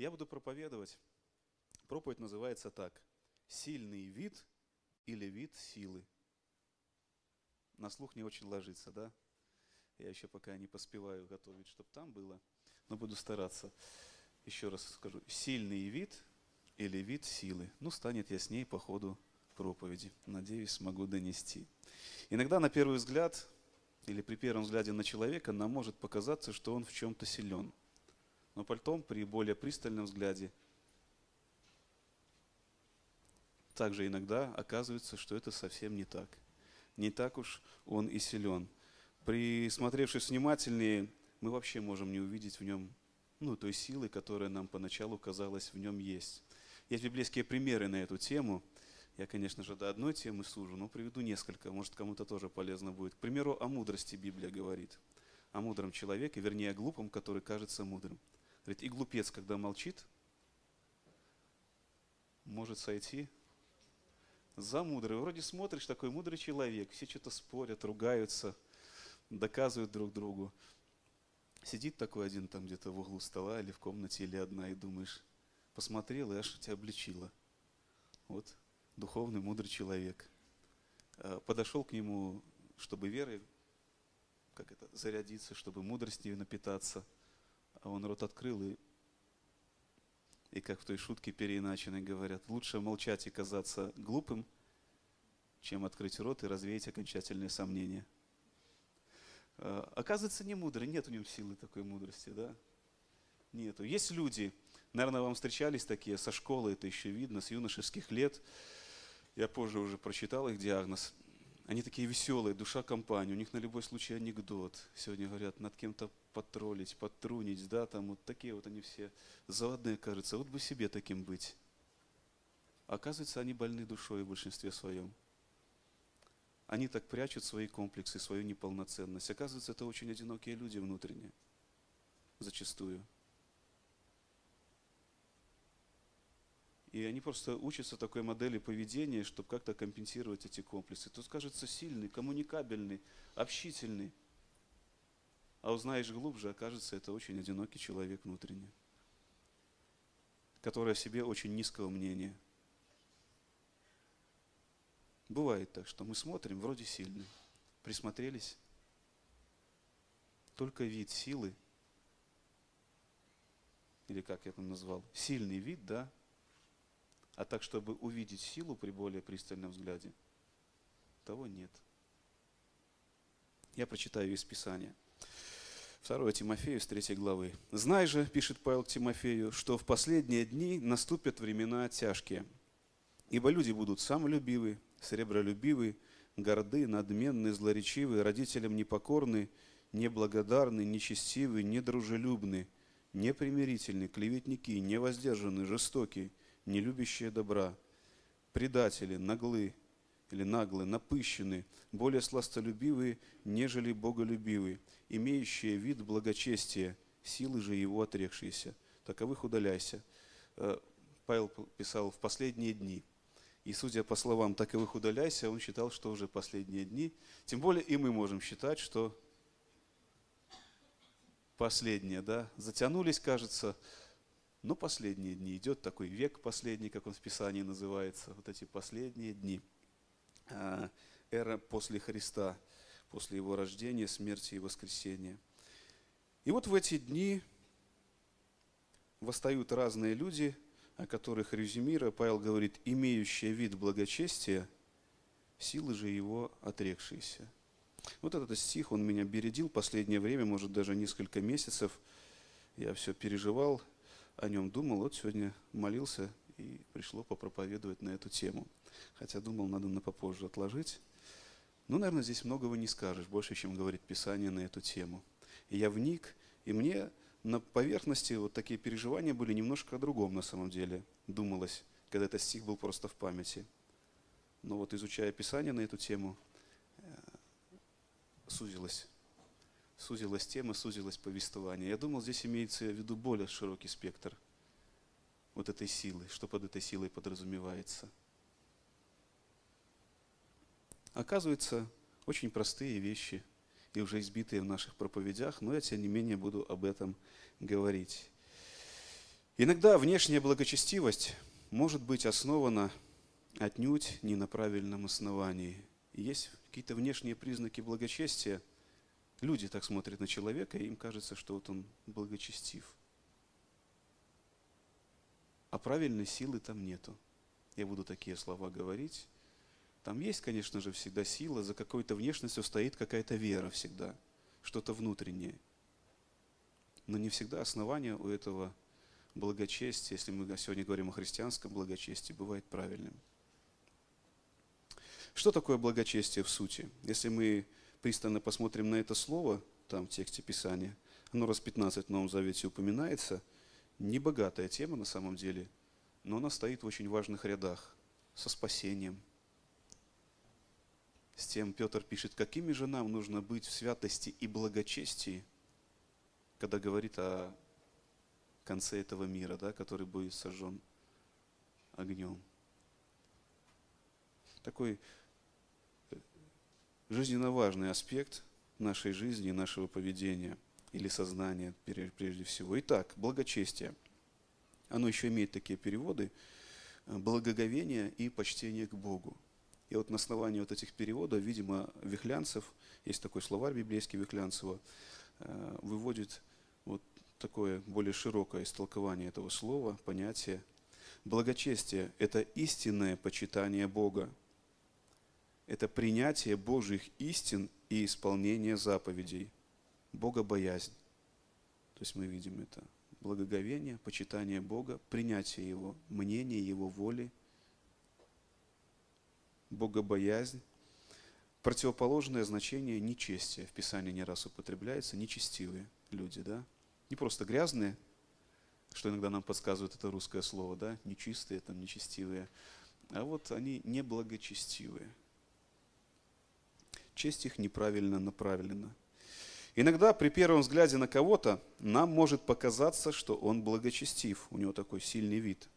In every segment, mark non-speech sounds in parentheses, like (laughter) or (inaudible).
Я буду проповедовать. Проповедь называется так. Сильный вид или вид силы. На слух не очень ложится, да? Я еще пока не поспеваю готовить, чтобы там было, но буду стараться. Еще раз скажу. Сильный вид или вид силы. Ну, станет ясней по ходу проповеди. Надеюсь, смогу донести. Иногда на первый взгляд или при первом взгляде на человека нам может показаться, что он в чем-то силен. Но потом при более пристальном взгляде также иногда оказывается, что это совсем не так. Не так уж он и силен. Присмотревшись внимательнее, мы вообще можем не увидеть в нем ну, той силы, которая нам поначалу казалась в нем есть. Есть библейские примеры на эту тему. Я, конечно же, до одной темы сужу, но приведу несколько, может, кому-то тоже полезно будет. К примеру, о мудрости Библия говорит. О мудром человеке, вернее, о глупом, который кажется мудрым. Говорит, и глупец, когда молчит, может сойти за мудрый. Вроде смотришь, такой мудрый человек, все что-то спорят, ругаются, доказывают друг другу. Сидит такой один там где-то в углу стола или в комнате, или одна, и думаешь, посмотрел, и аж тебя обличило. Вот, духовный, мудрый человек. А, подошел к нему, чтобы верой, как это, зарядиться, чтобы мудростью напитаться. А он рот открыл и и как в той шутке переиначенной говорят, лучше молчать и казаться глупым, чем открыть рот и развеять окончательные сомнения. А, оказывается, не мудрый, нет в нем силы такой мудрости, да? Нету. Есть люди, наверное, вам встречались такие со школы, это еще видно, с юношеских лет. Я позже уже прочитал их диагноз. Они такие веселые, душа компании, у них на любой случай анекдот. Сегодня говорят, над кем-то потроллить, подтрунить, да, там вот такие вот они все заводные, кажется. Вот бы себе таким быть. Оказывается, они больны душой в большинстве своем. Они так прячут свои комплексы, свою неполноценность. Оказывается, это очень одинокие люди внутренне. Зачастую. И они просто учатся такой модели поведения, чтобы как-то компенсировать эти комплексы. Тут кажется сильный, коммуникабельный, общительный. А узнаешь глубже, окажется, это очень одинокий человек внутренне, который о себе очень низкого мнения. Бывает так, что мы смотрим, вроде сильный, присмотрелись, только вид силы, или как я там назвал, сильный вид, да, а так, чтобы увидеть силу при более пристальном взгляде, того нет. Я прочитаю из Писания. 2 Тимофею с 3 главы. «Знай же, — пишет Павел к Тимофею, — что в последние дни наступят времена тяжкие, ибо люди будут самолюбивы, сребролюбивы, горды, надменны, злоречивы, родителям непокорны, неблагодарны, нечестивы, недружелюбны, непримирительны, клеветники, невоздержаны, жестокие, не любящие добра, предатели, наглы или наглые, напыщенные, более сластолюбивые, нежели боголюбивые, имеющие вид благочестия, силы же его отрекшиеся. Таковых удаляйся. Э, Павел писал в последние дни. И судя по словам «таковых удаляйся», он считал, что уже последние дни. Тем более и мы можем считать, что последние, да, затянулись, кажется, но последние дни идет такой век последний, как он в Писании называется, вот эти последние дни. А, эра после Христа, после Его рождения, смерти и воскресения. И вот в эти дни восстают разные люди, о которых резюмируя, Павел говорит, имеющие вид благочестия, силы же его отрекшиеся. Вот этот стих, он меня бередил последнее время, может даже несколько месяцев. Я все переживал, о нем думал, вот сегодня молился и пришло попроповедовать на эту тему. Хотя думал, надо на попозже отложить. Ну, наверное, здесь многого не скажешь, больше, чем говорит Писание на эту тему. И я вник, и мне на поверхности вот такие переживания были немножко о другом на самом деле, думалось, когда этот стих был просто в памяти. Но вот изучая Писание на эту тему, э, сузилось сузилась тема, сузилось повествование. Я думал, здесь имеется в виду более широкий спектр вот этой силы, что под этой силой подразумевается. Оказывается, очень простые вещи и уже избитые в наших проповедях, но я, тем не менее, буду об этом говорить. Иногда внешняя благочестивость может быть основана отнюдь не на правильном основании. Есть какие-то внешние признаки благочестия. Люди так смотрят на человека, и им кажется, что вот он благочестив. А правильной силы там нету. Я буду такие слова говорить. Там есть, конечно же, всегда сила, за какой-то внешностью стоит какая-то вера всегда, что-то внутреннее. Но не всегда основание у этого благочестия, если мы сегодня говорим о христианском благочестии, бывает правильным. Что такое благочестие в сути? Если мы пристально посмотрим на это слово, там в тексте Писания, оно раз 15 в Новом Завете упоминается, небогатая тема на самом деле, но она стоит в очень важных рядах со спасением. С тем Петр пишет, какими же нам нужно быть в святости и благочестии, когда говорит о конце этого мира, да, который будет сожжен огнем. Такой жизненно важный аспект нашей жизни, нашего поведения или сознания прежде всего. Итак, благочестие. Оно еще имеет такие переводы. Благоговение и почтение к Богу. И вот на основании вот этих переводов, видимо, Вихлянцев, есть такой словарь библейский Вихлянцева, э, выводит вот такое более широкое истолкование этого слова, понятия. Благочестие – это истинное почитание Бога, это принятие Божьих истин и исполнение заповедей, богобоязнь. То есть мы видим это. Благоговение, почитание Бога, принятие Его мнения, Его воли, богобоязнь. Противоположное значение нечестия в Писании не раз употребляется, нечестивые люди, да? Не просто грязные, что иногда нам подсказывает это русское слово, да, нечистые, там, нечестивые, а вот они неблагочестивые – честь их неправильно направлена. Иногда при первом взгляде на кого-то нам может показаться, что он благочестив, у него такой сильный вид.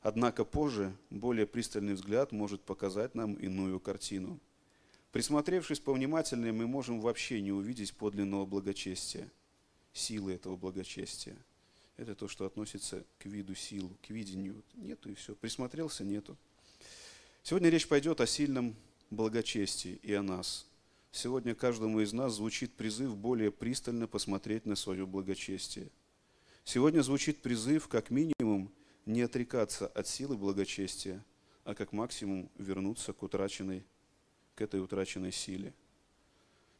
Однако позже более пристальный взгляд может показать нам иную картину. Присмотревшись повнимательнее, мы можем вообще не увидеть подлинного благочестия, силы этого благочестия. Это то, что относится к виду сил, к видению. Нету и все. Присмотрелся, нету. Сегодня речь пойдет о сильном благочестии и о нас – Сегодня каждому из нас звучит призыв более пристально посмотреть на свое благочестие. Сегодня звучит призыв, как минимум, не отрекаться от силы благочестия, а как максимум вернуться к утраченной, к этой утраченной силе.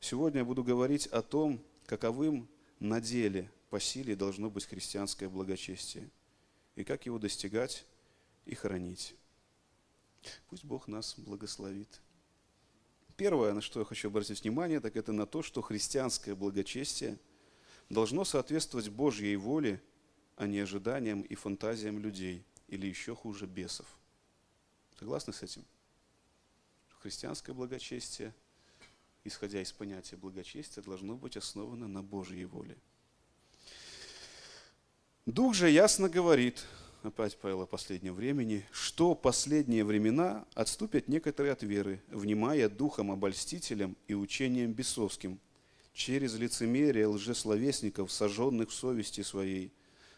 Сегодня я буду говорить о том, каковым на деле по силе должно быть христианское благочестие, и как его достигать и хранить. Пусть Бог нас благословит. Первое, на что я хочу обратить внимание, так это на то, что христианское благочестие должно соответствовать Божьей воле, а не ожиданиям и фантазиям людей, или еще хуже, бесов. Согласны с этим? Христианское благочестие, исходя из понятия благочестия, должно быть основано на Божьей воле. Дух же ясно говорит, опять Павел о последнем времени, что последние времена отступят некоторые от веры, внимая духом обольстителям и учением бесовским, через лицемерие лжесловесников, сожженных в совести своей,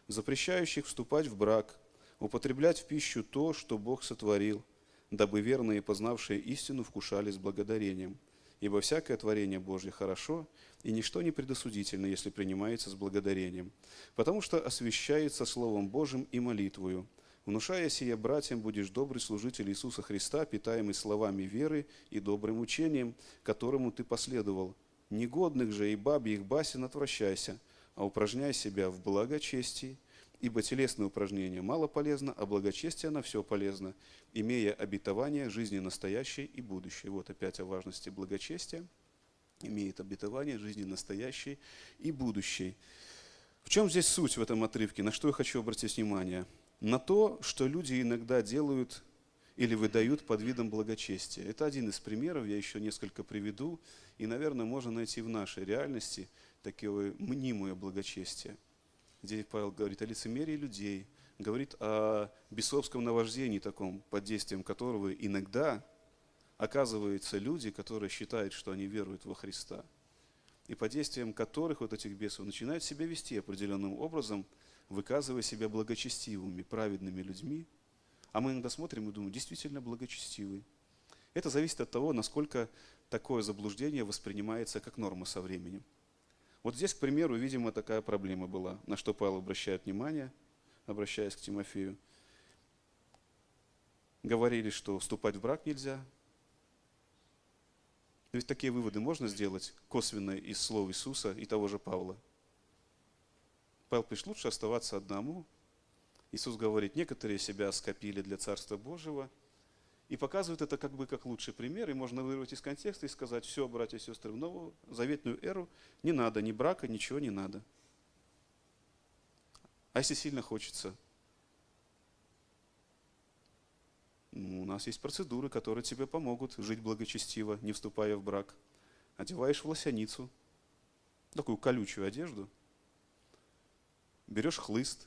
запрещающих вступать в брак, употреблять в пищу то, что Бог сотворил, дабы верные, познавшие истину, вкушали с благодарением. Ибо всякое творение Божье хорошо, и ничто не предосудительно, если принимается с благодарением, потому что освящается Словом Божьим и молитвою. Внушая сие братьям, будешь добрый служитель Иисуса Христа, питаемый словами веры и добрым учением, которому ты последовал. Негодных же и бабьих басен отвращайся, а упражняй себя в благочестии, ибо телесное упражнение мало полезно, а благочестие на все полезно, имея обетование жизни настоящей и будущей. Вот опять о важности благочестия – имеет обетование жизни настоящей и будущей. В чем здесь суть в этом отрывке? На что я хочу обратить внимание? На то, что люди иногда делают или выдают под видом благочестия. Это один из примеров, я еще несколько приведу, и, наверное, можно найти в нашей реальности такое мнимое благочестие, где Павел говорит о лицемерии людей, говорит о бесовском наваждении таком, под действием которого иногда оказываются люди, которые считают, что они веруют во Христа, и под действием которых вот этих бесов начинают себя вести определенным образом, выказывая себя благочестивыми, праведными людьми. А мы иногда смотрим и думаем, действительно благочестивый. Это зависит от того, насколько такое заблуждение воспринимается как норма со временем. Вот здесь, к примеру, видимо, такая проблема была, на что Павел обращает внимание, обращаясь к Тимофею. Говорили, что вступать в брак нельзя. Ведь такие выводы можно сделать косвенно из слов Иисуса и того же Павла. Павел пишет, лучше оставаться одному. Иисус говорит, некоторые себя скопили для Царства Божьего – и показывает это как бы как лучший пример, и можно вырвать из контекста и сказать, все, братья и сестры, в новую заветную эру не надо ни брака, ничего не надо. А если сильно хочется? Ну, у нас есть процедуры, которые тебе помогут жить благочестиво, не вступая в брак. Одеваешь в лосяницу, такую колючую одежду, берешь хлыст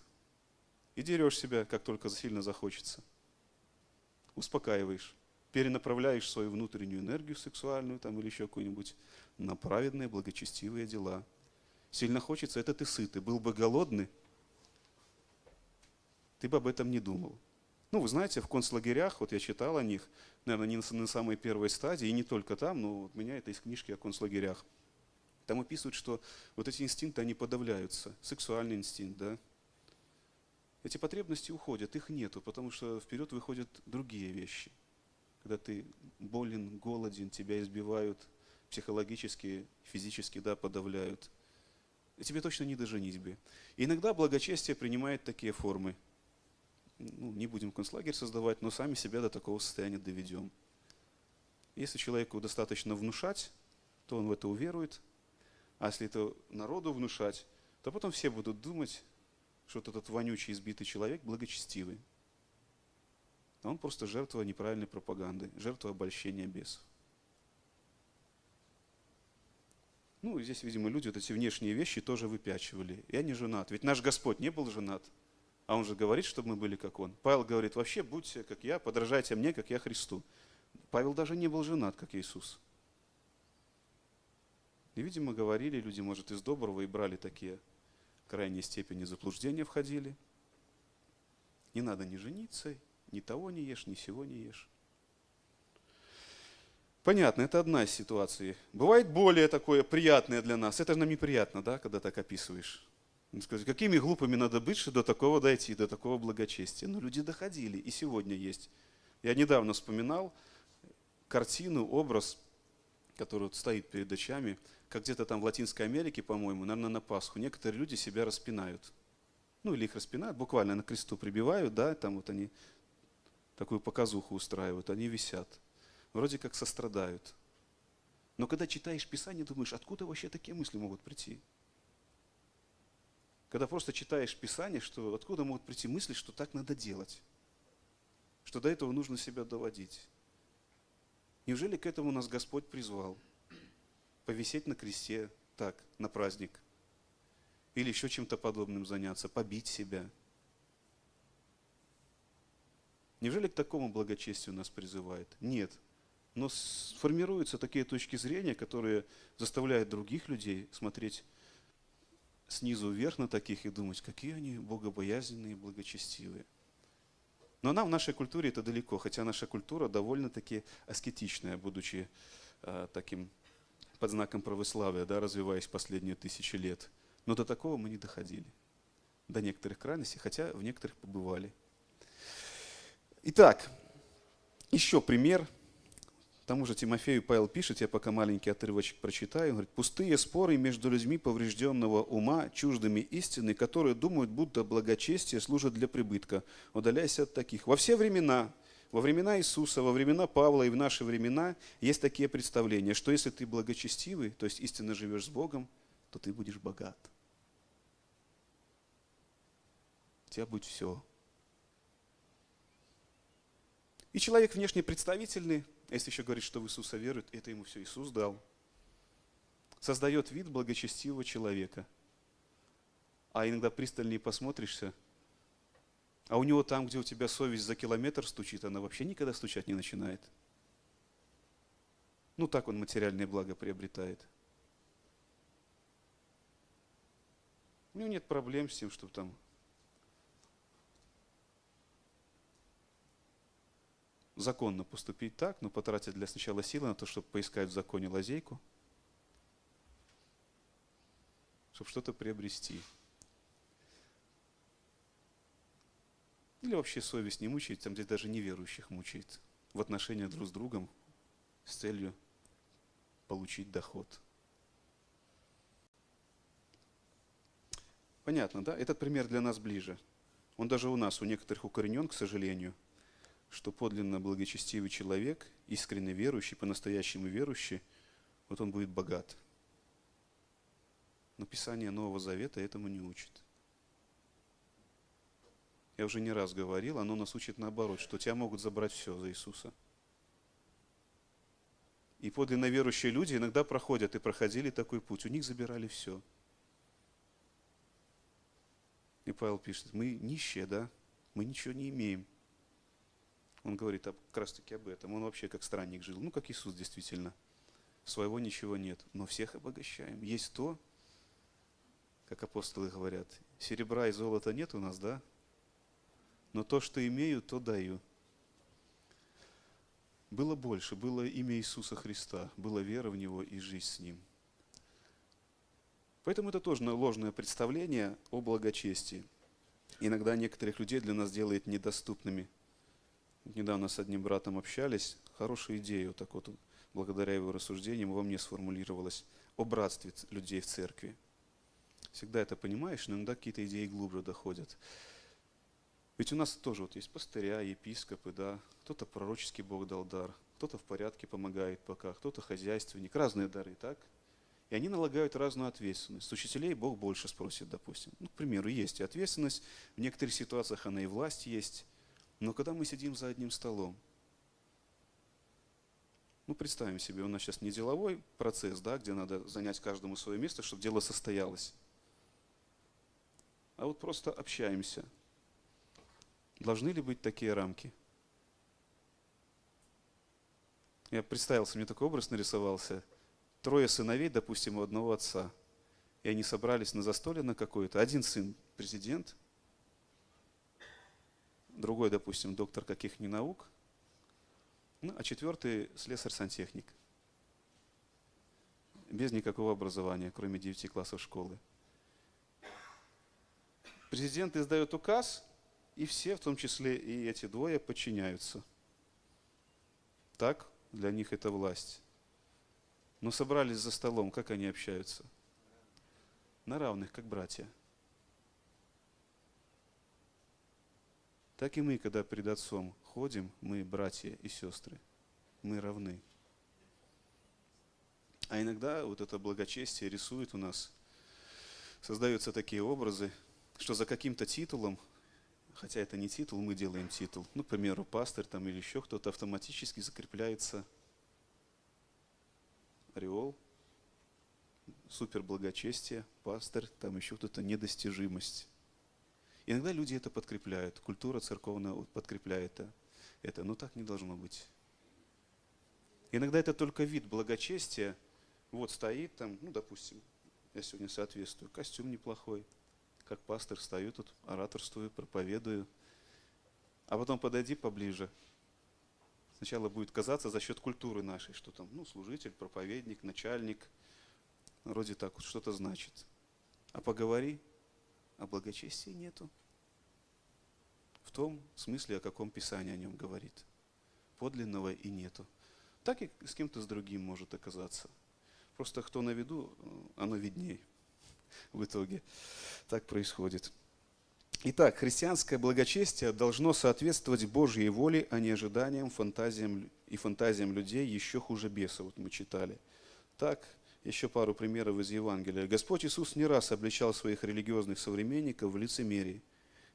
и дерешь себя, как только сильно захочется – успокаиваешь, перенаправляешь свою внутреннюю энергию сексуальную там, или еще какую-нибудь на праведные, благочестивые дела. Сильно хочется, это ты сытый. Был бы голодный, ты бы об этом не думал. Ну, вы знаете, в концлагерях, вот я читал о них, наверное, не на самой первой стадии, и не только там, но у меня это из книжки о концлагерях. Там описывают, что вот эти инстинкты, они подавляются. Сексуальный инстинкт, да, эти потребности уходят, их нету, потому что вперед выходят другие вещи. Когда ты болен, голоден, тебя избивают психологически, физически, да, подавляют. И тебе точно не до женитьбы. И иногда благочестие принимает такие формы. Ну, не будем концлагерь создавать, но сами себя до такого состояния доведем. Если человеку достаточно внушать, то он в это уверует. А если это народу внушать, то потом все будут думать, что вот этот вонючий, избитый человек благочестивый. А он просто жертва неправильной пропаганды, жертва обольщения бесов. Ну, здесь, видимо, люди вот эти внешние вещи тоже выпячивали. Я не женат. Ведь наш Господь не был женат. А он же говорит, чтобы мы были как он. Павел говорит, вообще будьте как я, подражайте мне, как я Христу. Павел даже не был женат, как Иисус. И, видимо, говорили люди, может, из доброго и брали такие крайней степени заблуждения входили. Не надо ни жениться, ни того не ешь, ни сего не ешь. Понятно, это одна из ситуаций. Бывает более такое приятное для нас. Это же нам неприятно, да, когда так описываешь. Сказать, какими глупыми надо быть, чтобы до такого дойти, до такого благочестия. Но люди доходили, и сегодня есть. Я недавно вспоминал картину, образ, который вот стоит перед очами – как где-то там в Латинской Америке, по-моему, наверное, на Пасху, некоторые люди себя распинают. Ну, или их распинают, буквально на кресту прибивают, да, там вот они такую показуху устраивают, они висят. Вроде как сострадают. Но когда читаешь Писание, думаешь, откуда вообще такие мысли могут прийти? Когда просто читаешь Писание, что откуда могут прийти мысли, что так надо делать? Что до этого нужно себя доводить? Неужели к этому нас Господь призвал? Повисеть на кресте так, на праздник. Или еще чем-то подобным заняться, побить себя. Неужели к такому благочестию нас призывает? Нет. Но сформируются такие точки зрения, которые заставляют других людей смотреть снизу вверх на таких и думать, какие они богобоязненные и благочестивые. Но нам в нашей культуре это далеко, хотя наша культура довольно-таки аскетичная, будучи э, таким под знаком православия, да, развиваясь последние тысячи лет. Но до такого мы не доходили. До некоторых крайностей, хотя в некоторых побывали. Итак, еще пример. Тому же Тимофею Павел пишет, я пока маленький отрывочек прочитаю. Он говорит, пустые споры между людьми поврежденного ума, чуждыми истины, которые думают, будто благочестие служит для прибытка. Удаляйся от таких. Во все времена во времена Иисуса, во времена Павла и в наши времена есть такие представления, что если ты благочестивый, то есть истинно живешь с Богом, то ты будешь богат. У тебя будет все. И человек внешне представительный, если еще говорит, что в Иисуса верует, это ему все Иисус дал, создает вид благочестивого человека. А иногда пристальнее посмотришься – а у него там, где у тебя совесть за километр стучит, она вообще никогда стучать не начинает. Ну так он материальные блага приобретает. У него нет проблем с тем, чтобы там законно поступить так, но потратить для сначала силы на то, чтобы поискать в законе лазейку, чтобы что-то приобрести. Или вообще совесть не мучает, там здесь даже неверующих мучает в отношениях друг с другом с целью получить доход. Понятно, да? Этот пример для нас ближе. Он даже у нас, у некоторых укоренен, к сожалению, что подлинно благочестивый человек, искренне верующий, по-настоящему верующий, вот он будет богат. Но Писание Нового Завета этому не учит. Я уже не раз говорил, оно нас учит наоборот, что тебя могут забрать все за Иисуса. И подлинно верующие люди иногда проходят и проходили такой путь. У них забирали все. И Павел пишет, мы нищие, да? Мы ничего не имеем. Он говорит как раз таки об этом. Он вообще как странник жил. Ну, как Иисус действительно. Своего ничего нет. Но всех обогащаем. Есть то, как апостолы говорят, серебра и золота нет у нас, да? Но то, что имею, то даю. Было больше, было имя Иисуса Христа, была вера в Него и жизнь с Ним. Поэтому это тоже ложное представление о благочестии. Иногда некоторых людей для нас делает недоступными. Недавно с одним братом общались, хорошую идею, так вот, благодаря его рассуждениям во мне сформулировалась, о братстве людей в церкви. Всегда это понимаешь, но иногда какие-то идеи глубже доходят. Ведь у нас тоже вот есть пастыря, епископы, да, кто-то пророческий Бог дал дар, кто-то в порядке помогает пока, кто-то хозяйственник, разные дары, так? И они налагают разную ответственность. С учителей Бог больше спросит, допустим. Ну, к примеру, есть и ответственность, в некоторых ситуациях она и власть есть. Но когда мы сидим за одним столом, ну, представим себе, у нас сейчас не деловой процесс, да, где надо занять каждому свое место, чтобы дело состоялось. А вот просто общаемся – Должны ли быть такие рамки? Я представился, мне такой образ нарисовался. Трое сыновей, допустим, у одного отца. И они собрались на застолье на какое-то. Один сын президент, другой, допустим, доктор каких-нибудь наук, ну, а четвертый слесарь-сантехник. Без никакого образования, кроме 9 классов школы. Президент издает указ, и все, в том числе и эти двое, подчиняются. Так, для них это власть. Но собрались за столом, как они общаются? На равных, как братья. Так и мы, когда перед Отцом ходим, мы братья и сестры. Мы равны. А иногда вот это благочестие рисует у нас, создаются такие образы, что за каким-то титулом хотя это не титул, мы делаем титул. Ну, к примеру, пастор там или еще кто-то автоматически закрепляется ореол, супер благочестие, пастор, там еще кто-то недостижимость. Иногда люди это подкрепляют, культура церковная подкрепляет это, но так не должно быть. Иногда это только вид благочестия. Вот стоит там, ну, допустим, я сегодня соответствую, костюм неплохой – как пастор стою тут, ораторствую, проповедую. А потом подойди поближе. Сначала будет казаться за счет культуры нашей, что там, ну, служитель, проповедник, начальник, вроде так вот что-то значит. А поговори, а благочестия нету. В том смысле, о каком Писании о нем говорит. Подлинного и нету. Так и с кем-то с другим может оказаться. Просто кто на виду, оно видней в итоге. Так происходит. Итак, христианское благочестие должно соответствовать Божьей воле, а не ожиданиям, фантазиям и фантазиям людей, еще хуже беса, вот мы читали. Так, еще пару примеров из Евангелия. Господь Иисус не раз обличал своих религиозных современников в лицемерии,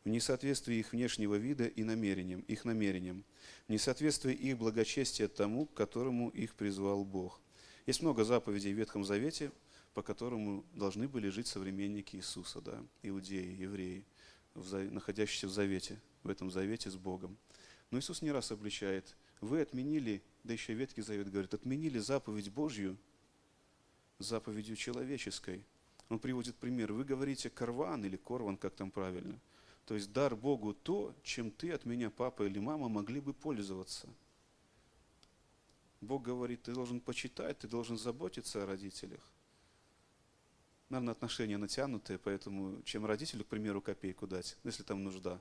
в несоответствии их внешнего вида и намерениям, их намерениям, в несоответствии их благочестия тому, к которому их призвал Бог. Есть много заповедей в Ветхом Завете, по которому должны были жить современники Иисуса, да, иудеи, евреи, находящиеся в завете, в этом завете с Богом. Но Иисус не раз обличает, вы отменили, да еще Ветхий Завет говорит, отменили заповедь Божью заповедью человеческой. Он приводит пример. Вы говорите карван или корван, как там правильно. То есть дар Богу то, чем ты от меня, папа или мама, могли бы пользоваться. Бог говорит, ты должен почитать, ты должен заботиться о родителях. Наверное, отношения натянутые, поэтому чем родителю, к примеру, копейку дать, если там нужда.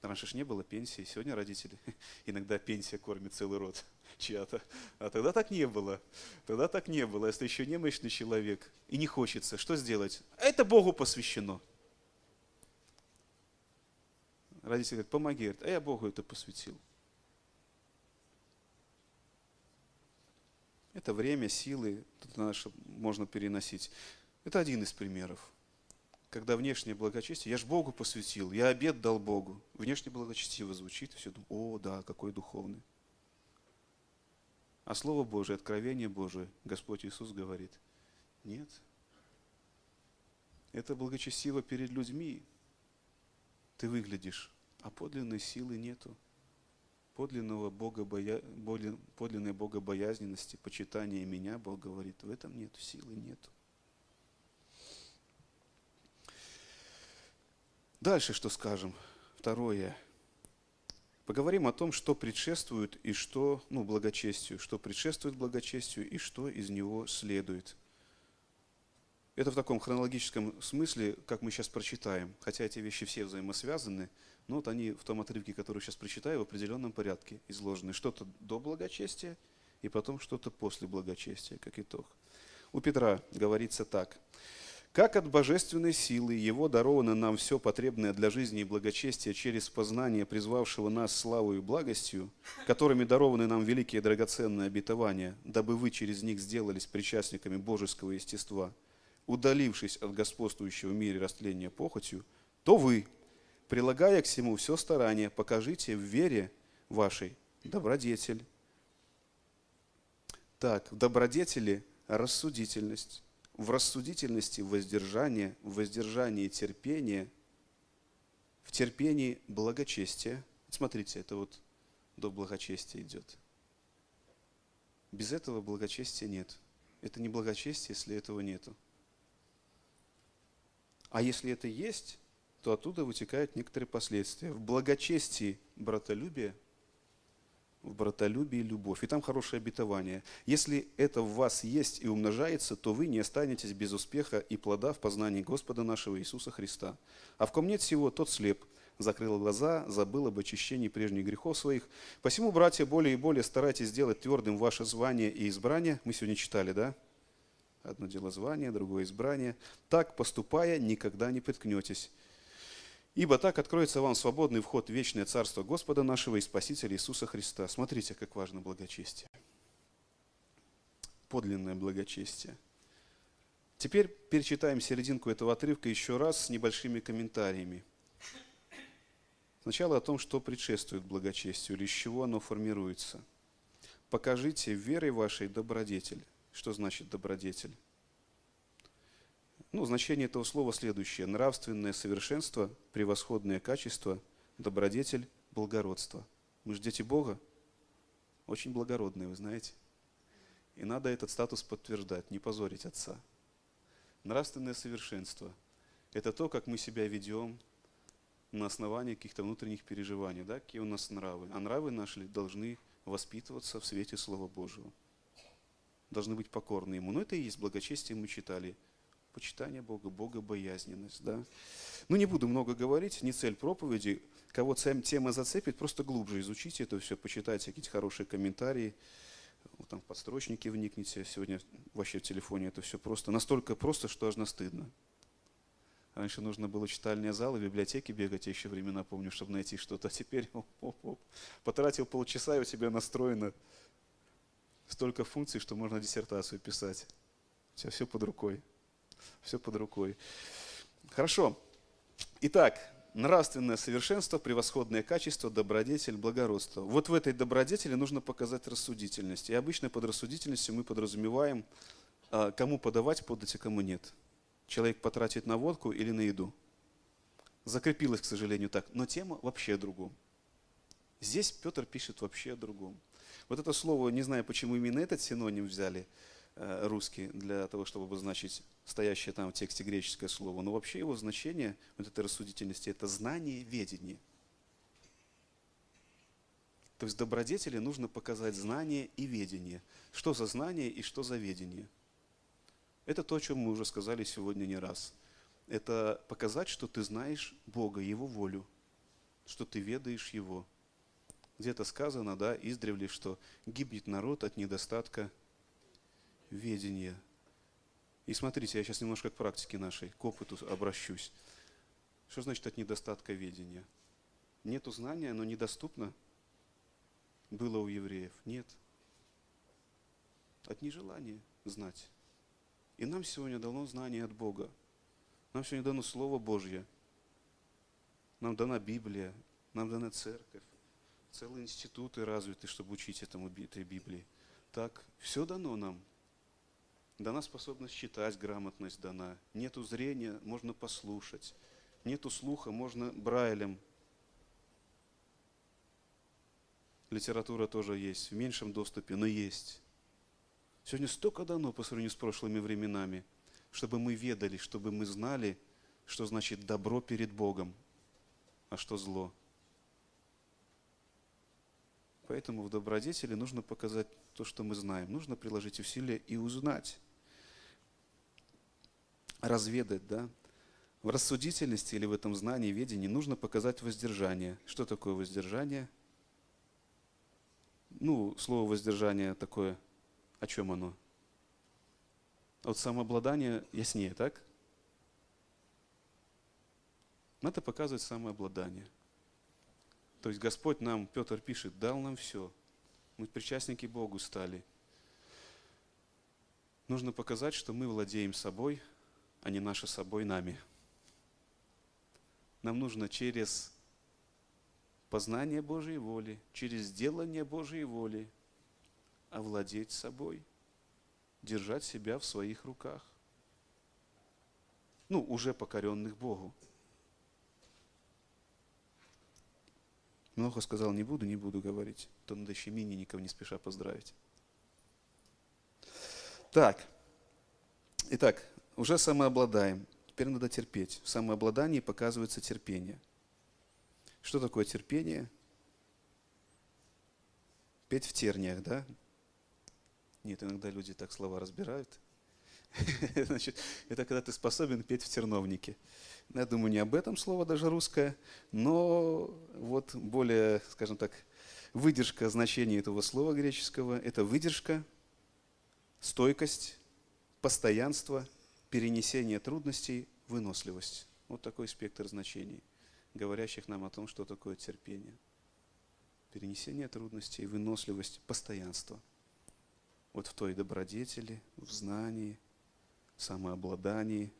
Раньше же не было пенсии, сегодня родители, (laughs) иногда пенсия кормит целый род (laughs) чья-то. А тогда так не было. Тогда так не было. Если еще немощный человек и не хочется, что сделать? Это Богу посвящено. Родители говорят, помоги. А я Богу это посвятил. Это время, силы, тут наше можно переносить. Это один из примеров. Когда внешнее благочестие, я же Богу посвятил, я обед дал Богу. Внешне благочестиво звучит, все думают, о, да, какой духовный. А Слово Божие, откровение Божие, Господь Иисус говорит, нет. Это благочестиво перед людьми. Ты выглядишь, а подлинной силы нету. Подлинного богобоя... подлинной богобоязненности, почитания меня, Бог говорит, в этом нету, силы нету. Дальше что скажем? Второе. Поговорим о том, что предшествует и что, ну, благочестию, что предшествует благочестию и что из него следует. Это в таком хронологическом смысле, как мы сейчас прочитаем, хотя эти вещи все взаимосвязаны, но вот они в том отрывке, который сейчас прочитаю, в определенном порядке изложены. Что-то до благочестия и потом что-то после благочестия, как итог. У Петра говорится так – как от божественной силы Его даровано нам все потребное для жизни и благочестия через познание призвавшего нас славу и благостью, которыми дарованы нам великие драгоценные обетования, дабы вы через них сделались причастниками божеского естества, удалившись от господствующего в мире растления похотью, то вы, прилагая к всему все старание, покажите в вере вашей добродетель. Так, в добродетели рассудительность, в рассудительности воздержание, в воздержании терпение, в терпении благочестие. Смотрите, это вот до благочестия идет. Без этого благочестия нет. Это не благочестие, если этого нету. А если это есть, то оттуда вытекают некоторые последствия. В благочестии братолюбие – в братолюбии любовь. И там хорошее обетование. Если это в вас есть и умножается, то вы не останетесь без успеха и плода в познании Господа нашего Иисуса Христа. А в ком нет всего, тот слеп, закрыл глаза, забыл об очищении прежних грехов своих. Посему, братья, более и более старайтесь сделать твердым ваше звание и избрание. Мы сегодня читали, да? Одно дело звание, другое избрание. Так, поступая, никогда не приткнетесь. Ибо так откроется вам свободный вход в вечное Царство Господа нашего и Спасителя Иисуса Христа. Смотрите, как важно благочестие. Подлинное благочестие. Теперь перечитаем серединку этого отрывка еще раз с небольшими комментариями. Сначала о том, что предшествует благочестию, или из чего оно формируется. Покажите верой вашей добродетель. Что значит добродетель? Ну, значение этого слова следующее. Нравственное совершенство, превосходное качество, добродетель, благородство. Мы же дети Бога, очень благородные, вы знаете. И надо этот статус подтверждать, не позорить Отца. Нравственное совершенство – это то, как мы себя ведем на основании каких-то внутренних переживаний, да, какие у нас нравы. А нравы наши должны воспитываться в свете Слова Божьего. Должны быть покорны Ему. Но это и есть благочестие, мы читали – почитание Бога, богобоязненность. Да? Ну, не буду много говорить, не цель проповеди. Кого тема зацепит, просто глубже изучите это все, почитайте какие-то хорошие комментарии, вот там в подстрочники вникните. Сегодня вообще в телефоне это все просто, настолько просто, что аж стыдно. Раньше нужно было читальные залы, библиотеки бегать, я еще времена помню, чтобы найти что-то. А теперь оп, оп, оп. потратил полчаса, и у тебя настроено столько функций, что можно диссертацию писать. У тебя все под рукой все под рукой. Хорошо. Итак, нравственное совершенство, превосходное качество, добродетель, благородство. Вот в этой добродетели нужно показать рассудительность. И обычно под рассудительностью мы подразумеваем, а, кому подавать подать, а кому нет. Человек потратит на водку или на еду. Закрепилось, к сожалению, так. Но тема вообще о другом. Здесь Петр пишет вообще о другом. Вот это слово, не знаю, почему именно этот синоним взяли – русский для того, чтобы обозначить стоящее там в тексте греческое слово. Но вообще его значение, вот этой рассудительности, это знание, ведение. То есть добродетели нужно показать знание и ведение. Что за знание и что за ведение? Это то, о чем мы уже сказали сегодня не раз. Это показать, что ты знаешь Бога, Его волю, что ты ведаешь Его. Где-то сказано, да, издревле, что гибнет народ от недостатка ведения. И смотрите, я сейчас немножко к практике нашей, к опыту обращусь. Что значит от недостатка ведения? Нету знания, оно недоступно было у евреев? Нет. От нежелания знать. И нам сегодня дано знание от Бога. Нам сегодня дано Слово Божье. Нам дана Библия, нам дана церковь. Целые институты развиты, чтобы учить этому, этой Библии. Так, все дано нам. Дана способность читать, грамотность дана. Нету зрения, можно послушать. Нету слуха, можно Брайлем. Литература тоже есть, в меньшем доступе, но есть. Сегодня столько дано по сравнению с прошлыми временами, чтобы мы ведали, чтобы мы знали, что значит добро перед Богом, а что зло. Поэтому в добродетели нужно показать то, что мы знаем. Нужно приложить усилия и узнать, разведать, да, в рассудительности или в этом знании, ведении нужно показать воздержание. Что такое воздержание? Ну, слово воздержание такое, о чем оно? От самообладания яснее, так? Надо показывать самообладание. То есть Господь нам, Петр пишет, дал нам все. Мы причастники Богу стали. Нужно показать, что мы владеем собой, а не наше собой нами. Нам нужно через познание Божьей воли, через делание Божьей воли овладеть собой, держать себя в своих руках. Ну, уже покоренных Богу. Много сказал, не буду, не буду говорить. То надо еще именинников не спеша поздравить. Так. Итак, уже самообладаем. Теперь надо терпеть. В самообладании показывается терпение. Что такое терпение? Петь в терниях, да? Нет, иногда люди так слова разбирают. (laughs) Значит, это когда ты способен петь в терновнике. Я думаю, не об этом слово даже русское, но вот более, скажем так, выдержка значения этого слова греческого – это выдержка, стойкость, постоянство – перенесение трудностей, выносливость. Вот такой спектр значений, говорящих нам о том, что такое терпение. Перенесение трудностей, выносливость, постоянство. Вот в той добродетели, в знании, самообладании.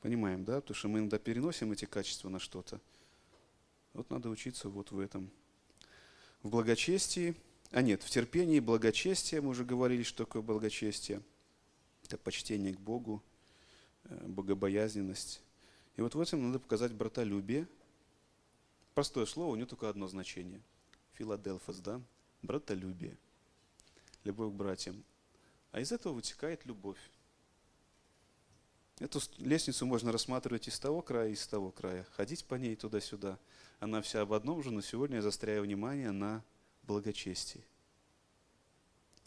Понимаем, да? Потому что мы иногда переносим эти качества на что-то. Вот надо учиться вот в этом. В благочестии – а нет, в терпении благочестие, мы уже говорили, что такое благочестие. Это почтение к Богу, э, богобоязненность. И вот в этом надо показать братолюбие. Простое слово, у него только одно значение. Филадельфос, да? Братолюбие. Любовь к братьям. А из этого вытекает любовь. Эту лестницу можно рассматривать из того края, из того края. Ходить по ней туда-сюда. Она вся об одном же, но сегодня я застряю внимание на благочестии.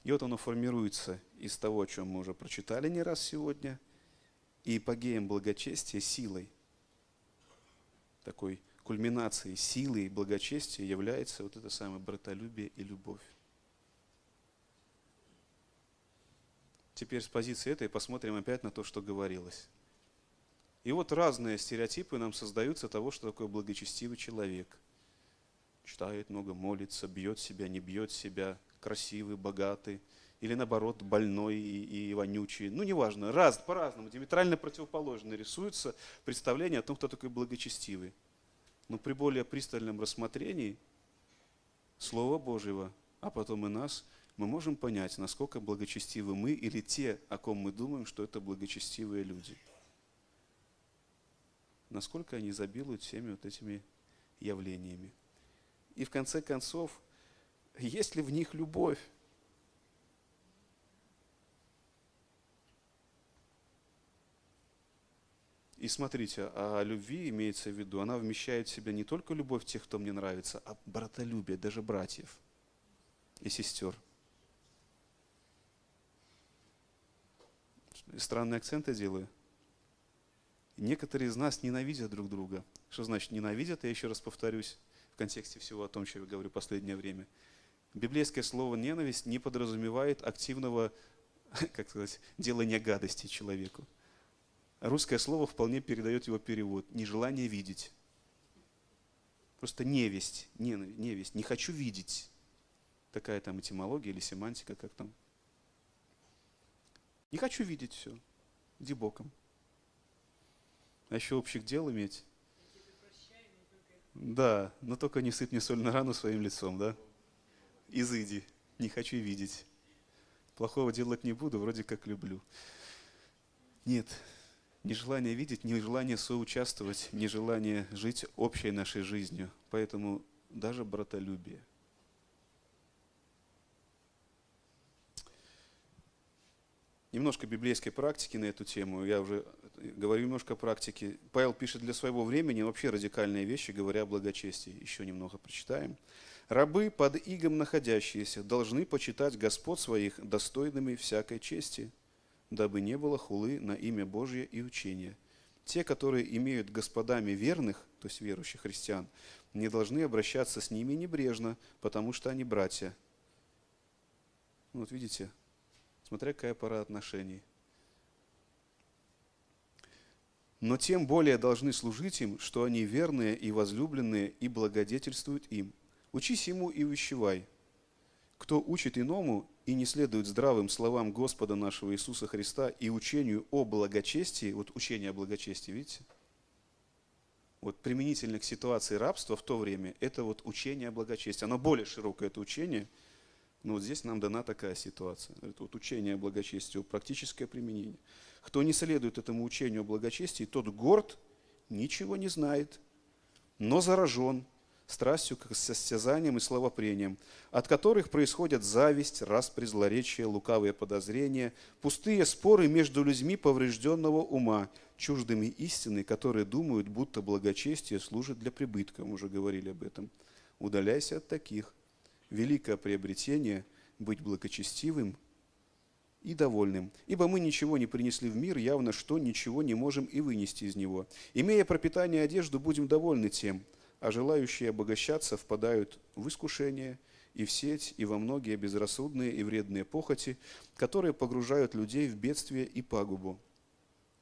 И вот оно формируется из того, о чем мы уже прочитали не раз сегодня, и эпогеем благочестия силой. Такой кульминацией силы и благочестия является вот это самое братолюбие и любовь. Теперь с позиции этой посмотрим опять на то, что говорилось. И вот разные стереотипы нам создаются того, что такое благочестивый человек – читает много, молится, бьет себя, не бьет себя, красивый, богатый, или наоборот больной и, и вонючий. Ну, неважно, раз, по-разному, диаметрально противоположно рисуется представление о том, кто такой благочестивый. Но при более пристальном рассмотрении Слова Божьего, а потом и нас, мы можем понять, насколько благочестивы мы или те, о ком мы думаем, что это благочестивые люди. Насколько они изобилуют всеми вот этими явлениями. И в конце концов, есть ли в них любовь? И смотрите, а любви имеется в виду, она вмещает в себя не только любовь тех, кто мне нравится, а братолюбие, даже братьев и сестер. Странные акценты делаю. Некоторые из нас ненавидят друг друга. Что значит ненавидят? Я еще раз повторюсь в контексте всего о том, что я говорю в последнее время. Библейское слово ненависть не подразумевает активного, (laughs) как сказать, делания гадости человеку. Русское слово вполне передает его перевод. Нежелание видеть. Просто невесть, ненависть. Не хочу видеть. Такая там этимология или семантика, как там. Не хочу видеть все. Иди боком. А еще общих дел иметь. Да, но только не сыпь мне соль на рану своим лицом, да? Изыди, не хочу видеть. Плохого делать не буду, вроде как люблю. Нет, нежелание видеть, нежелание соучаствовать, нежелание жить общей нашей жизнью. Поэтому даже братолюбие. Немножко библейской практики на эту тему. Я уже говорю немножко о практике. Павел пишет для своего времени вообще радикальные вещи, говоря о благочестии. Еще немного прочитаем. Рабы под игом находящиеся должны почитать Господ своих достойными всякой чести, дабы не было хулы на имя Божье и учения. Те, которые имеют господами верных, то есть верующих христиан, не должны обращаться с ними небрежно, потому что они братья. Ну, вот видите, смотря какая пора отношений. Но тем более должны служить им, что они верные и возлюбленные и благодетельствуют им. Учись ему и увещевай. Кто учит иному и не следует здравым словам Господа нашего Иисуса Христа и учению о благочестии, вот учение о благочестии, видите? Вот применительно к ситуации рабства в то время, это вот учение о благочестии. Оно более широкое, это учение, но вот здесь нам дана такая ситуация. Это вот учение о благочестии, практическое применение. Кто не следует этому учению о благочестии, тот горд, ничего не знает, но заражен страстью к состязаниям и словопрениям, от которых происходят зависть, распри, злоречие, лукавые подозрения, пустые споры между людьми поврежденного ума, чуждыми истины, которые думают, будто благочестие служит для прибытка. Мы уже говорили об этом. Удаляйся от таких. Великое приобретение – быть благочестивым и довольным. Ибо мы ничего не принесли в мир, явно что ничего не можем и вынести из него. Имея пропитание и одежду, будем довольны тем – а желающие обогащаться впадают в искушение и в сеть, и во многие безрассудные и вредные похоти, которые погружают людей в бедствие и пагубу.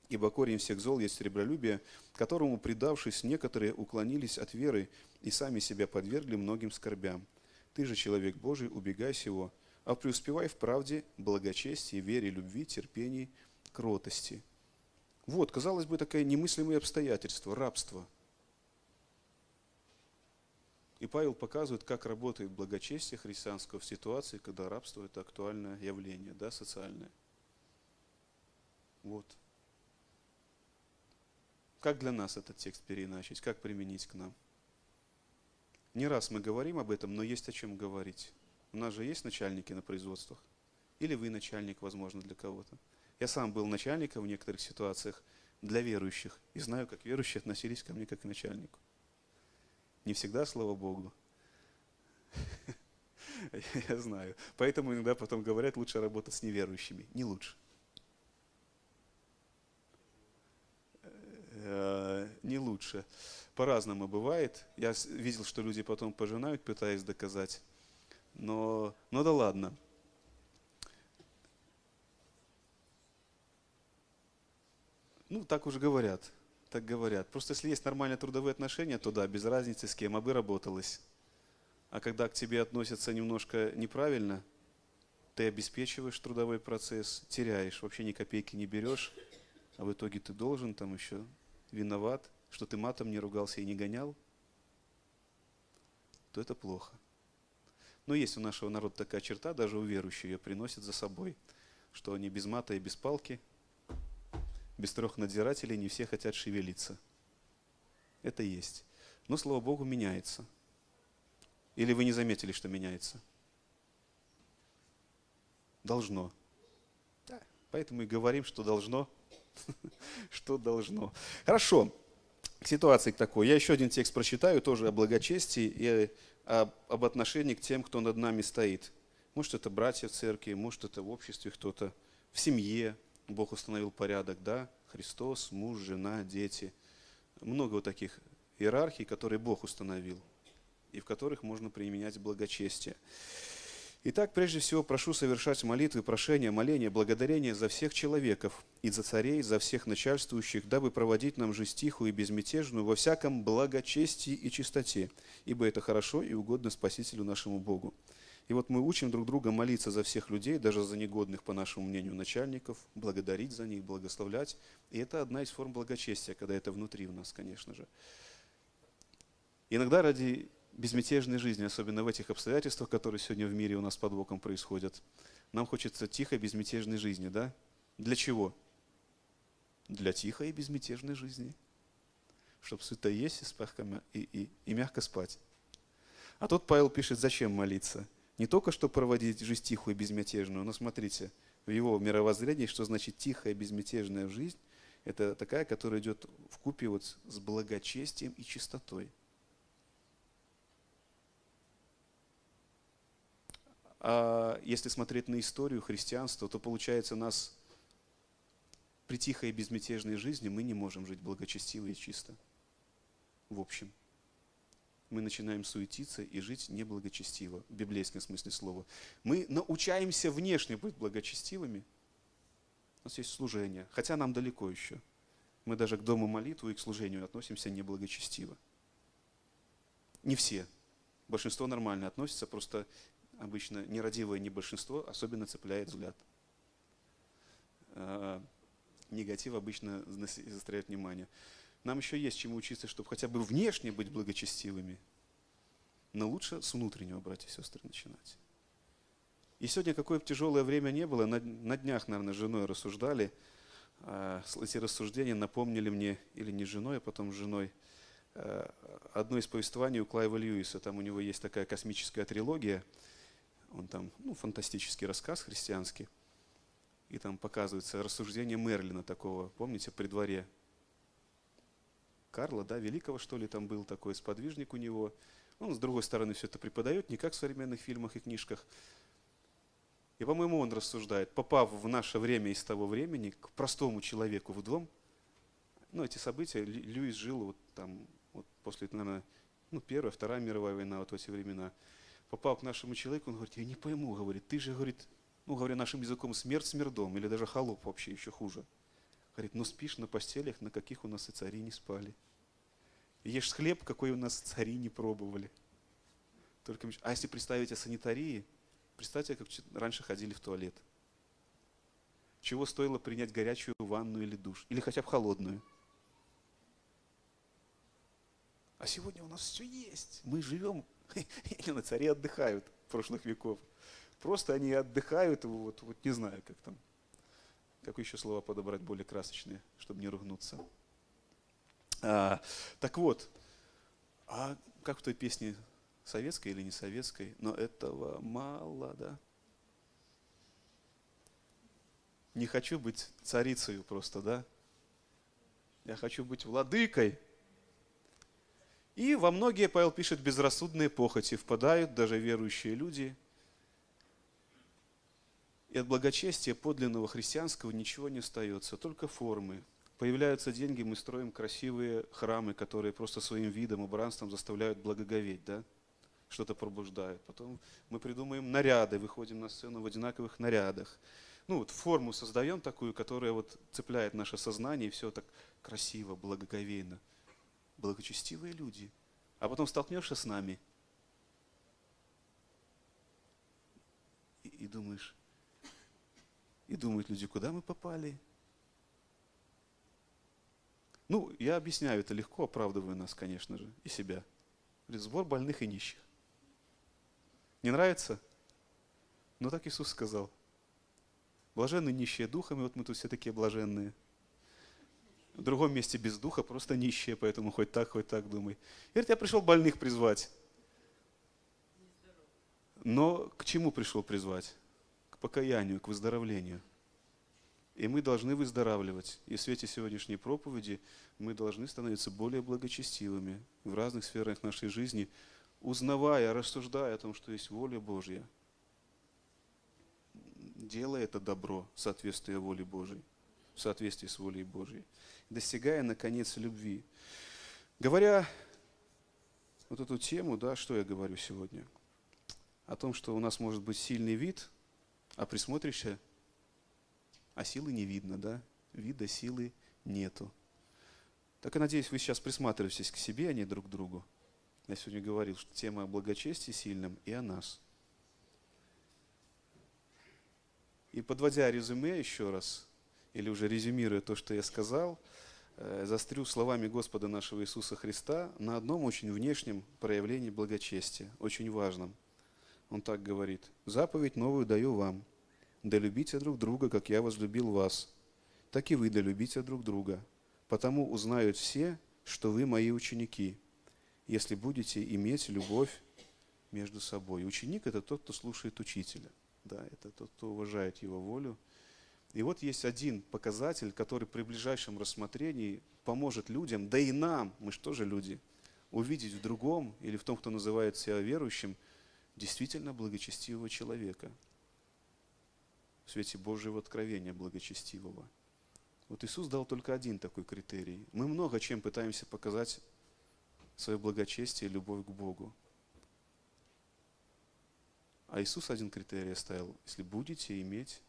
Ибо корень всех зол есть сребролюбие, которому, предавшись, некоторые уклонились от веры и сами себя подвергли многим скорбям. Ты же, человек Божий, убегай сего, а преуспевай в правде, благочестии, вере, любви, терпении, кротости. Вот, казалось бы, такое немыслимое обстоятельство, рабство – и Павел показывает, как работает благочестие христианского в ситуации, когда рабство – это актуальное явление, да, социальное. Вот. Как для нас этот текст переиначить, как применить к нам? Не раз мы говорим об этом, но есть о чем говорить. У нас же есть начальники на производствах. Или вы начальник, возможно, для кого-то. Я сам был начальником в некоторых ситуациях для верующих и знаю, как верующие относились ко мне как к начальнику. Не всегда, слава Богу. (laughs) Я знаю. Поэтому иногда потом говорят, лучше работать с неверующими. Не лучше. Э, не лучше. По-разному бывает. Я видел, что люди потом пожинают, пытаясь доказать. Но, но да ладно. Ну, так уж говорят так говорят. Просто если есть нормальные трудовые отношения, то да, без разницы с кем, а бы работалось. А когда к тебе относятся немножко неправильно, ты обеспечиваешь трудовой процесс, теряешь, вообще ни копейки не берешь, а в итоге ты должен там еще виноват, что ты матом не ругался и не гонял, то это плохо. Но есть у нашего народа такая черта, даже у верующих ее приносят за собой, что они без мата и без палки – без трех надзирателей не все хотят шевелиться. Это есть. Но, слава Богу, меняется. Или вы не заметили, что меняется? Должно. Да. Поэтому и говорим, что должно (laughs) Что должно. Хорошо. К ситуации к такой. Я еще один текст прочитаю, тоже о благочестии и об отношении к тем, кто над нами стоит. Может, это братья в церкви, может, это в обществе кто-то, в семье Бог установил порядок, да? Христос, муж, жена, дети. Много вот таких иерархий, которые Бог установил, и в которых можно применять благочестие. Итак, прежде всего прошу совершать молитвы, прошения, моления, благодарения за всех человеков и за царей, за всех начальствующих, дабы проводить нам жизнь тихую и безмятежную во всяком благочестии и чистоте, ибо это хорошо и угодно Спасителю нашему Богу. И вот мы учим друг друга молиться за всех людей, даже за негодных, по нашему мнению, начальников, благодарить за них, благословлять. И это одна из форм благочестия, когда это внутри в нас, конечно же. Иногда ради безмятежной жизни, особенно в этих обстоятельствах, которые сегодня в мире у нас под боком происходят. Нам хочется тихой, безмятежной жизни, да? Для чего? Для тихой и безмятежной жизни. Чтобы сыто есть и, спахками, и, и, и мягко спать. А тут Павел пишет, зачем молиться? Не только, чтобы проводить жизнь тихую и безмятежную, но смотрите, в его мировоззрении, что значит тихая, безмятежная жизнь, это такая, которая идет в купе вот с благочестием и чистотой. Если смотреть на историю христианства, то получается нас при тихой и безмятежной жизни мы не можем жить благочестиво и чисто. В общем. Мы начинаем суетиться и жить неблагочестиво, в библейском смысле слова. Мы научаемся внешне быть благочестивыми. У нас есть служение, хотя нам далеко еще. Мы даже к дому молитвы и к служению относимся неблагочестиво. Не все. Большинство нормально относится, просто обычно нерадивое не большинство, особенно цепляет взгляд. А, негатив обычно заостряет внимание. Нам еще есть чему учиться, чтобы хотя бы внешне быть благочестивыми, но лучше с внутреннего, братья и сестры, начинать. И сегодня, какое бы тяжелое время не было, на, на днях, наверное, с женой рассуждали, э, эти рассуждения напомнили мне, или не женой, а потом женой, э, одно из повествований у Клайва Льюиса. Там у него есть такая космическая трилогия – он там, ну, фантастический рассказ христианский. И там показывается рассуждение Мерлина такого, помните, при дворе Карла, да, Великого, что ли, там был такой сподвижник у него. Он, с другой стороны, все это преподает, не как в современных фильмах и книжках. И, по-моему, он рассуждает, попав в наше время из того времени к простому человеку в дом, ну, эти события, Льюис жил вот там, вот после, наверное, ну, Первая, Вторая мировая война, вот в эти времена – попал к нашему человеку, он говорит, я не пойму, говорит, ты же, говорит, ну, говоря нашим языком, смерть смердом, или даже холоп вообще еще хуже. Говорит, ну спишь на постелях, на каких у нас и цари не спали. Ешь хлеб, какой у нас цари не пробовали. Только, а если представить о санитарии, представьте, как раньше ходили в туалет. Чего стоило принять горячую ванну или душ, или хотя бы холодную. А сегодня у нас все есть. Мы живем на цари отдыхают прошлых веков. Просто они отдыхают, вот, вот не знаю, как там, как еще слова подобрать более красочные, чтобы не ругнуться. А, так вот, а как в той песне, советской или не советской, но этого мало, да? Не хочу быть царицей просто, да? Я хочу быть владыкой, и во многие, Павел пишет, безрассудные похоти впадают даже верующие люди. И от благочестия подлинного христианского ничего не остается, только формы. Появляются деньги, мы строим красивые храмы, которые просто своим видом, убранством заставляют благоговеть, да? что-то пробуждают. Потом мы придумаем наряды, выходим на сцену в одинаковых нарядах. Ну вот форму создаем такую, которая вот цепляет наше сознание, и все так красиво, благоговейно – благочестивые люди. А потом столкнешься с нами и, и думаешь, и думают люди, куда мы попали? Ну, я объясняю это легко, оправдываю нас, конечно же, и себя. Сбор больных и нищих. Не нравится? Ну так Иисус сказал. Блаженны нищие духами, вот мы тут все такие блаженные – в другом месте без духа, просто нищие, поэтому хоть так, хоть так думай. И говорит, я пришел больных призвать. Но к чему пришел призвать? К покаянию, к выздоровлению. И мы должны выздоравливать. И в свете сегодняшней проповеди мы должны становиться более благочестивыми в разных сферах нашей жизни, узнавая, рассуждая о том, что есть воля Божья. Делая это добро в воле Божьей, в соответствии с волей Божьей, достигая, наконец, любви. Говоря вот эту тему, да, что я говорю сегодня? О том, что у нас может быть сильный вид, а присмотришься, а силы не видно, да? Вида силы нету. Так и надеюсь, вы сейчас присматриваетесь к себе, а не друг к другу. Я сегодня говорил, что тема о благочестии сильном и о нас. И подводя резюме еще раз, или уже резюмируя то, что я сказал – Э, застрю словами Господа нашего Иисуса Христа на одном очень внешнем проявлении благочестия, очень важном. Он так говорит, «Заповедь новую даю вам, да любите друг друга, как я возлюбил вас, так и вы да любите друг друга. Потому узнают все, что вы мои ученики, если будете иметь любовь между собой». Ученик – это тот, кто слушает учителя, да, это тот, кто уважает его волю, и вот есть один показатель, который при ближайшем рассмотрении поможет людям, да и нам, мы же люди, увидеть в другом или в том, кто называет себя верующим, действительно благочестивого человека. В свете Божьего откровения благочестивого. Вот Иисус дал только один такой критерий. Мы много чем пытаемся показать свое благочестие и любовь к Богу. А Иисус один критерий оставил. Если будете иметь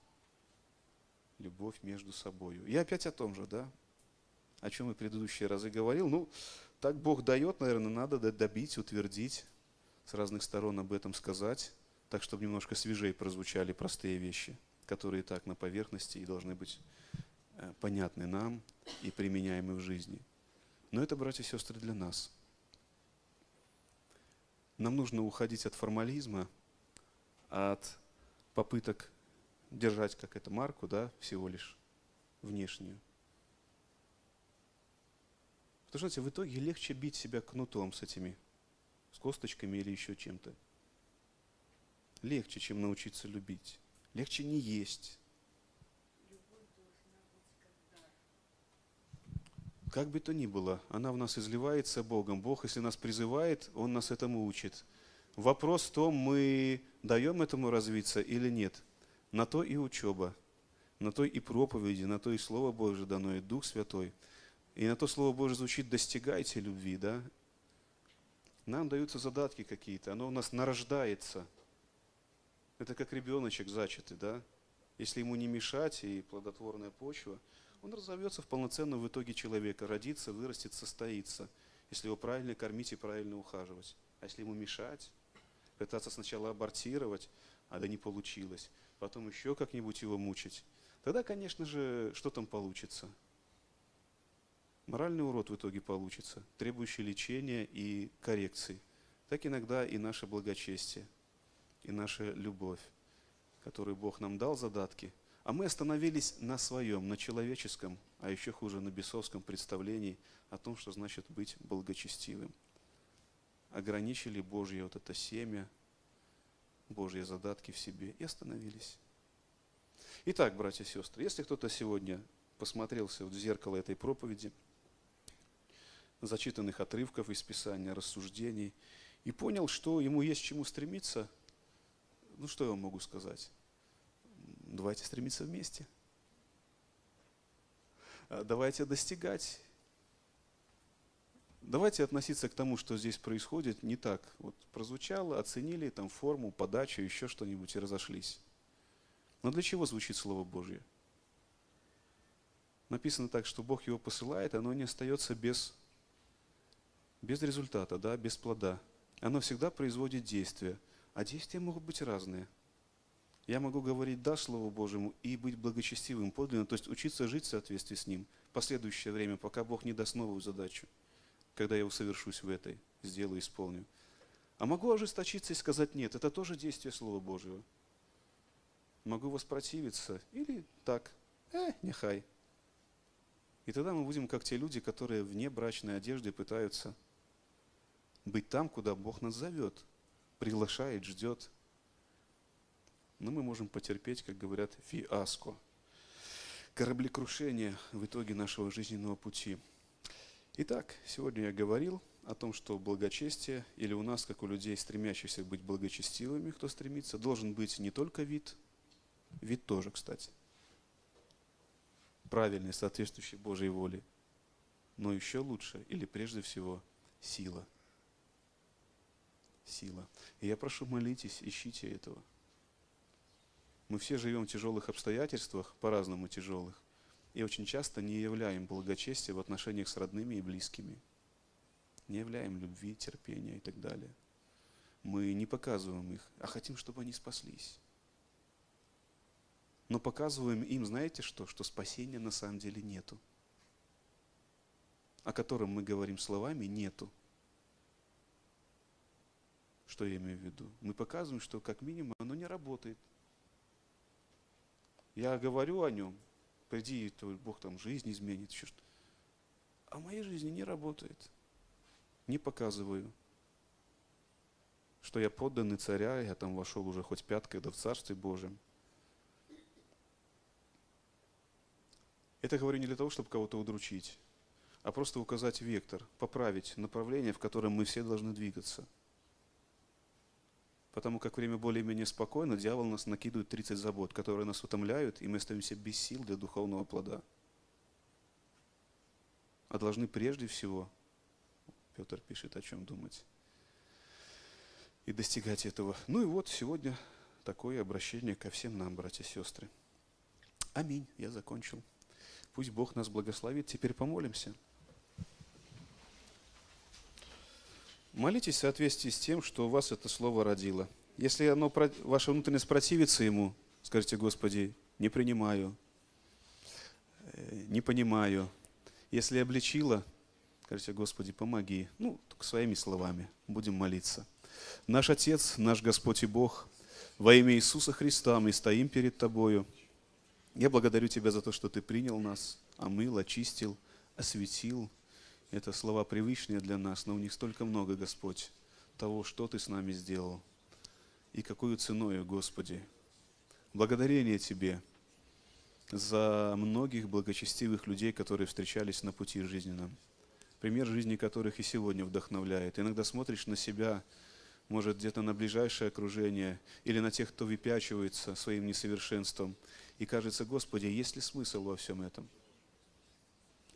любовь между собой. Я опять о том же, да? О чем и предыдущие разы говорил. Ну, так Бог дает, наверное, надо добить, утвердить, с разных сторон об этом сказать, так, чтобы немножко свежее прозвучали простые вещи, которые так на поверхности и должны быть э, понятны нам и применяемы в жизни. Но это, братья и сестры, для нас. Нам нужно уходить от формализма, от попыток держать как это марку, да, всего лишь внешнюю. Потому что, знаете, в итоге легче бить себя кнутом с этими, с косточками или еще чем-то. Легче, чем научиться любить. Легче не есть. Как бы то ни было, она в нас изливается Богом. Бог, если нас призывает, Он нас этому учит. Вопрос в том, мы даем этому развиться или нет – на то и учеба, на то и проповеди, на то и Слово Божие дано, и Дух Святой. И на то Слово Божие звучит «достигайте любви», да? Нам даются задатки какие-то, оно у нас нарождается. Это как ребеночек зачатый, да? Если ему не мешать и плодотворная почва, он разовьется в полноценного в итоге человека, родится, вырастет, состоится, если его правильно кормить и правильно ухаживать. А если ему мешать, пытаться сначала абортировать, а да не получилось, потом еще как-нибудь его мучить, тогда, конечно же, что там получится? Моральный урод в итоге получится, требующий лечения и коррекции. Так иногда и наше благочестие, и наша любовь, которую Бог нам дал задатки, а мы остановились на своем, на человеческом, а еще хуже, на бесовском представлении о том, что значит быть благочестивым. Ограничили Божье вот это семя, Божьи задатки в себе и остановились. Итак, братья и сестры, если кто-то сегодня посмотрелся в зеркало этой проповеди, зачитанных отрывков из Писания, рассуждений, и понял, что ему есть к чему стремиться, ну что я вам могу сказать? Давайте стремиться вместе. А давайте достигать Давайте относиться к тому, что здесь происходит, не так. Вот прозвучало, оценили там форму, подачу, еще что-нибудь и разошлись. Но для чего звучит Слово Божье? Написано так, что Бог его посылает, оно не остается без, без результата, да, без плода. Оно всегда производит действия. А действия могут быть разные. Я могу говорить «да» Слову Божьему и быть благочестивым подлинно, то есть учиться жить в соответствии с Ним последующее время, пока Бог не даст новую задачу когда я усовершусь в этой, сделаю, исполню. А могу ожесточиться и сказать нет, это тоже действие Слова Божьего. Могу воспротивиться или так, э, нехай. И тогда мы будем как те люди, которые вне брачной одежды пытаются быть там, куда Бог нас зовет, приглашает, ждет. Но мы можем потерпеть, как говорят, фиаско. кораблекрушения в итоге нашего жизненного пути. Итак, сегодня я говорил о том, что благочестие, или у нас, как у людей, стремящихся быть благочестивыми, кто стремится, должен быть не только вид, вид тоже, кстати, правильный, соответствующий Божьей воле, но еще лучше, или прежде всего, сила. Сила. И я прошу, молитесь, ищите этого. Мы все живем в тяжелых обстоятельствах, по-разному тяжелых, и очень часто не являем благочестия в отношениях с родными и близкими – не являем любви, терпения и так далее. Мы не показываем их, а хотим, чтобы они спаслись. Но показываем им, знаете что, что спасения на самом деле нету. О котором мы говорим словами, нету. Что я имею в виду? Мы показываем, что как минимум оно не работает. Я говорю о нем, приди, то Бог там жизнь изменит, еще что. А моей жизни не работает не показываю, что я подданный царя, я там вошел уже хоть пяткой, да в Царстве Божьем. Это говорю не для того, чтобы кого-то удручить, а просто указать вектор, поправить направление, в котором мы все должны двигаться. Потому как время более-менее спокойно, дьявол нас накидывает 30 забот, которые нас утомляют, и мы остаемся без сил для духовного плода. А должны прежде всего Петр пишет, о чем думать. И достигать этого. Ну и вот сегодня такое обращение ко всем нам, братья и сестры. Аминь. Я закончил. Пусть Бог нас благословит. Теперь помолимся. Молитесь в соответствии с тем, что у вас это слово родило. Если оно, ваша внутренность противится ему, скажите, Господи, не принимаю, э, не понимаю. Если обличило, Скажите, Господи, помоги. Ну, только своими словами. Будем молиться. Наш Отец, наш Господь и Бог, во имя Иисуса Христа мы стоим перед Тобою. Я благодарю Тебя за то, что Ты принял нас, омыл, очистил, осветил. Это слова привычные для нас, но у них столько много, Господь, того, что Ты с нами сделал. И какую ценою, Господи. Благодарение Тебе за многих благочестивых людей, которые встречались на пути жизненном пример жизни которых и сегодня вдохновляет. Иногда смотришь на себя, может, где-то на ближайшее окружение или на тех, кто выпячивается своим несовершенством, и кажется, Господи, есть ли смысл во всем этом?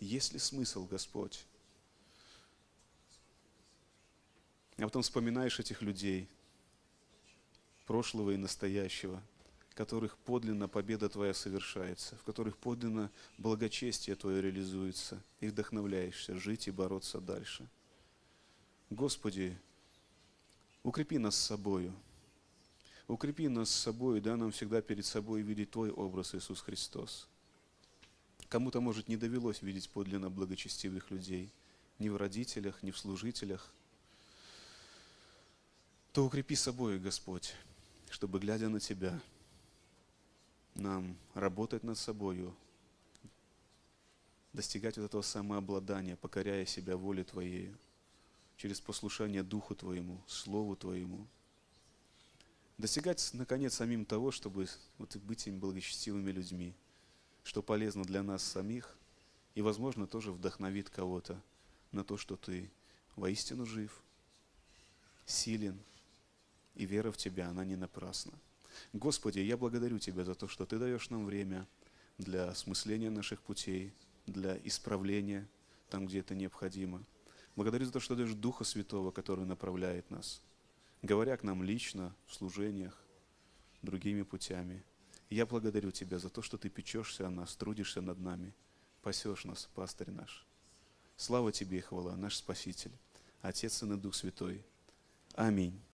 Есть ли смысл, Господь? А потом вспоминаешь этих людей, прошлого и настоящего – которых подлинно победа Твоя совершается, в которых подлинно благочестие Твое реализуется, и вдохновляешься жить и бороться дальше. Господи, укрепи нас с собою, укрепи нас с собой, да нам всегда перед собой видеть Твой образ, Иисус Христос. Кому-то, может, не довелось видеть подлинно благочестивых людей, ни в родителях, ни в служителях, то укрепи собой, Господь, чтобы, глядя на Тебя, нам работать над собою, достигать вот этого самообладания, покоряя себя воле Твоей, через послушание Духу Твоему, Слову Твоему. Достигать, наконец, самим того, чтобы вот быть им благочестивыми людьми, что полезно для нас самих и, возможно, тоже вдохновит кого-то на то, что ты воистину жив, силен, и вера в Тебя, она не напрасна. Господи, я благодарю Тебя за то, что Ты даешь нам время для осмысления наших путей, для исправления там, где это необходимо. Благодарю за то, что даешь Духа Святого, который направляет нас, говоря к нам лично, в служениях, другими путями. я благодарю Тебя за то, что Ты печешься о нас, трудишься над нами, пасешь нас, пастырь наш. Слава Тебе и хвала, наш Спаситель, Отец и Дух Святой. Аминь.